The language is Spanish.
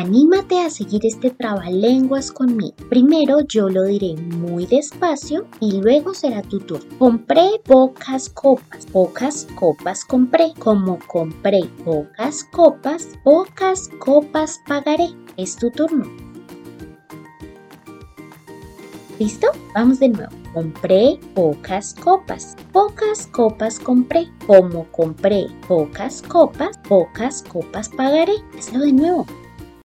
Anímate a seguir este trabalenguas conmigo. Primero yo lo diré muy despacio y luego será tu turno. Compré pocas copas. Pocas copas compré. Como compré pocas copas, pocas copas pagaré. Es tu turno. ¿Listo? Vamos de nuevo. Compré pocas copas. Pocas copas compré. Como compré pocas copas, pocas copas pagaré. Hazlo de nuevo.